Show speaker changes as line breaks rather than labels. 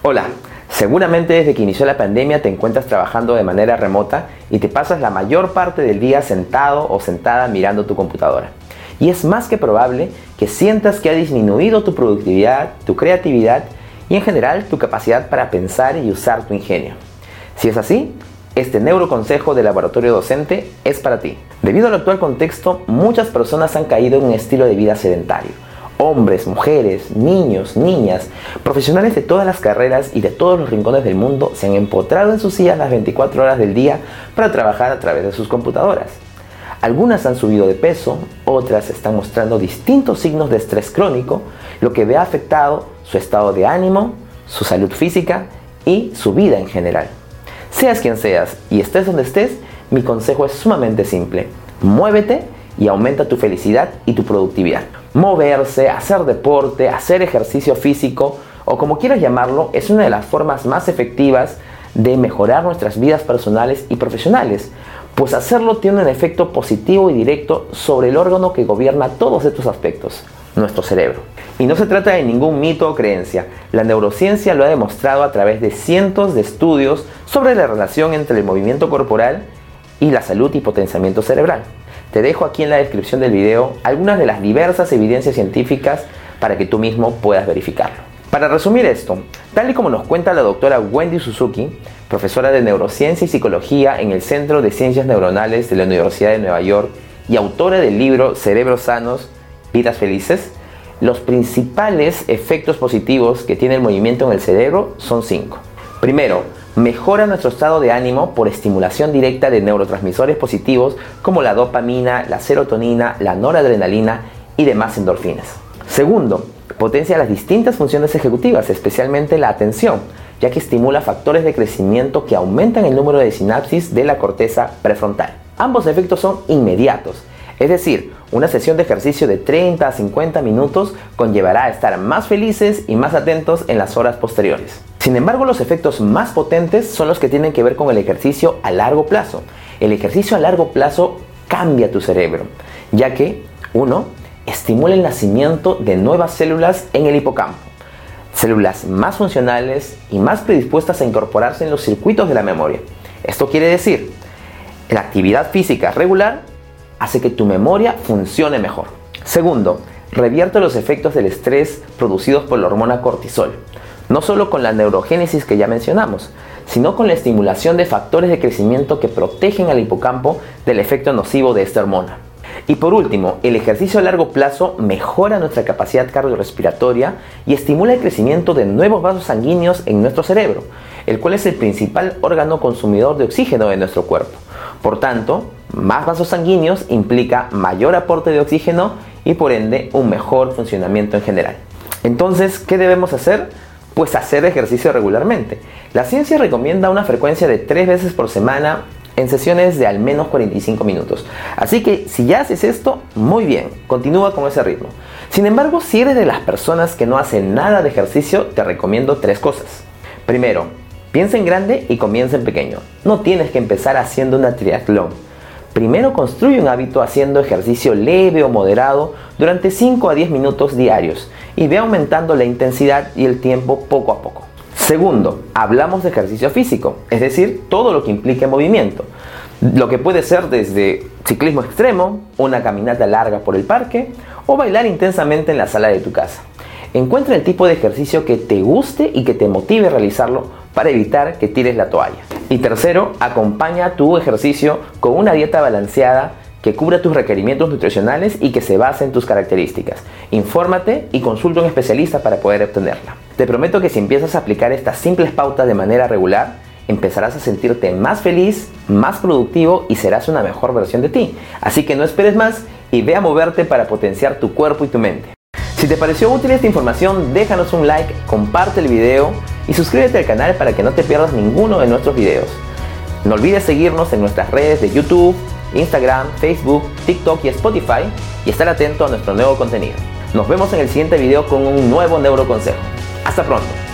Hola, seguramente desde que inició la pandemia te encuentras trabajando de manera remota y te pasas la mayor parte del día sentado o sentada mirando tu computadora. Y es más que probable que sientas que ha disminuido tu productividad, tu creatividad y en general tu capacidad para pensar y usar tu ingenio. Si es así, este neuroconsejo de laboratorio docente es para ti. Debido al actual contexto, muchas personas han caído en un estilo de vida sedentario hombres, mujeres, niños, niñas, profesionales de todas las carreras y de todos los rincones del mundo se han empotrado en sus sillas las 24 horas del día para trabajar a través de sus computadoras. Algunas han subido de peso, otras están mostrando distintos signos de estrés crónico, lo que ve afectado su estado de ánimo, su salud física y su vida en general. Seas quien seas y estés donde estés, mi consejo es sumamente simple. Muévete y aumenta tu felicidad y tu productividad moverse, hacer deporte, hacer ejercicio físico o como quieras llamarlo, es una de las formas más efectivas de mejorar nuestras vidas personales y profesionales, pues hacerlo tiene un efecto positivo y directo sobre el órgano que gobierna todos estos aspectos, nuestro cerebro. Y no se trata de ningún mito o creencia, la neurociencia lo ha demostrado a través de cientos de estudios sobre la relación entre el movimiento corporal y la salud y potenciamiento cerebral. Te dejo aquí en la descripción del video algunas de las diversas evidencias científicas para que tú mismo puedas verificarlo. Para resumir esto, tal y como nos cuenta la doctora Wendy Suzuki, profesora de neurociencia y psicología en el Centro de Ciencias Neuronales de la Universidad de Nueva York y autora del libro Cerebros Sanos, Vidas Felices, los principales efectos positivos que tiene el movimiento en el cerebro son cinco. Primero, mejora nuestro estado de ánimo por estimulación directa de neurotransmisores positivos como la dopamina, la serotonina, la noradrenalina y demás endorfinas. Segundo, potencia las distintas funciones ejecutivas, especialmente la atención, ya que estimula factores de crecimiento que aumentan el número de sinapsis de la corteza prefrontal. Ambos efectos son inmediatos, es decir, una sesión de ejercicio de 30 a 50 minutos conllevará a estar más felices y más atentos en las horas posteriores. Sin embargo, los efectos más potentes son los que tienen que ver con el ejercicio a largo plazo. El ejercicio a largo plazo cambia tu cerebro, ya que, uno, estimula el nacimiento de nuevas células en el hipocampo, células más funcionales y más predispuestas a incorporarse en los circuitos de la memoria. Esto quiere decir, la actividad física regular hace que tu memoria funcione mejor. Segundo, revierte los efectos del estrés producidos por la hormona cortisol no solo con la neurogénesis que ya mencionamos, sino con la estimulación de factores de crecimiento que protegen al hipocampo del efecto nocivo de esta hormona. Y por último, el ejercicio a largo plazo mejora nuestra capacidad cardiorrespiratoria y estimula el crecimiento de nuevos vasos sanguíneos en nuestro cerebro, el cual es el principal órgano consumidor de oxígeno de nuestro cuerpo. Por tanto, más vasos sanguíneos implica mayor aporte de oxígeno y por ende un mejor funcionamiento en general. Entonces, ¿qué debemos hacer? pues hacer ejercicio regularmente. La ciencia recomienda una frecuencia de 3 veces por semana en sesiones de al menos 45 minutos. Así que si ya haces esto, muy bien, continúa con ese ritmo. Sin embargo, si eres de las personas que no hacen nada de ejercicio, te recomiendo tres cosas. Primero, piensa en grande y comienza en pequeño. No tienes que empezar haciendo una triatlón. Primero construye un hábito haciendo ejercicio leve o moderado durante 5 a 10 minutos diarios y ve aumentando la intensidad y el tiempo poco a poco. Segundo, hablamos de ejercicio físico, es decir, todo lo que implique movimiento. Lo que puede ser desde ciclismo extremo, una caminata larga por el parque o bailar intensamente en la sala de tu casa. Encuentra el tipo de ejercicio que te guste y que te motive a realizarlo para evitar que tires la toalla. Y tercero, acompaña tu ejercicio con una dieta balanceada que cubra tus requerimientos nutricionales y que se base en tus características. Infórmate y consulta a un especialista para poder obtenerla. Te prometo que si empiezas a aplicar estas simples pautas de manera regular, empezarás a sentirte más feliz, más productivo y serás una mejor versión de ti. Así que no esperes más y ve a moverte para potenciar tu cuerpo y tu mente. Si te pareció útil esta información, déjanos un like, comparte el video y suscríbete al canal para que no te pierdas ninguno de nuestros videos. No olvides seguirnos en nuestras redes de YouTube, Instagram, Facebook, TikTok y Spotify y estar atento a nuestro nuevo contenido. Nos vemos en el siguiente video con un nuevo neuroconsejo. Hasta pronto.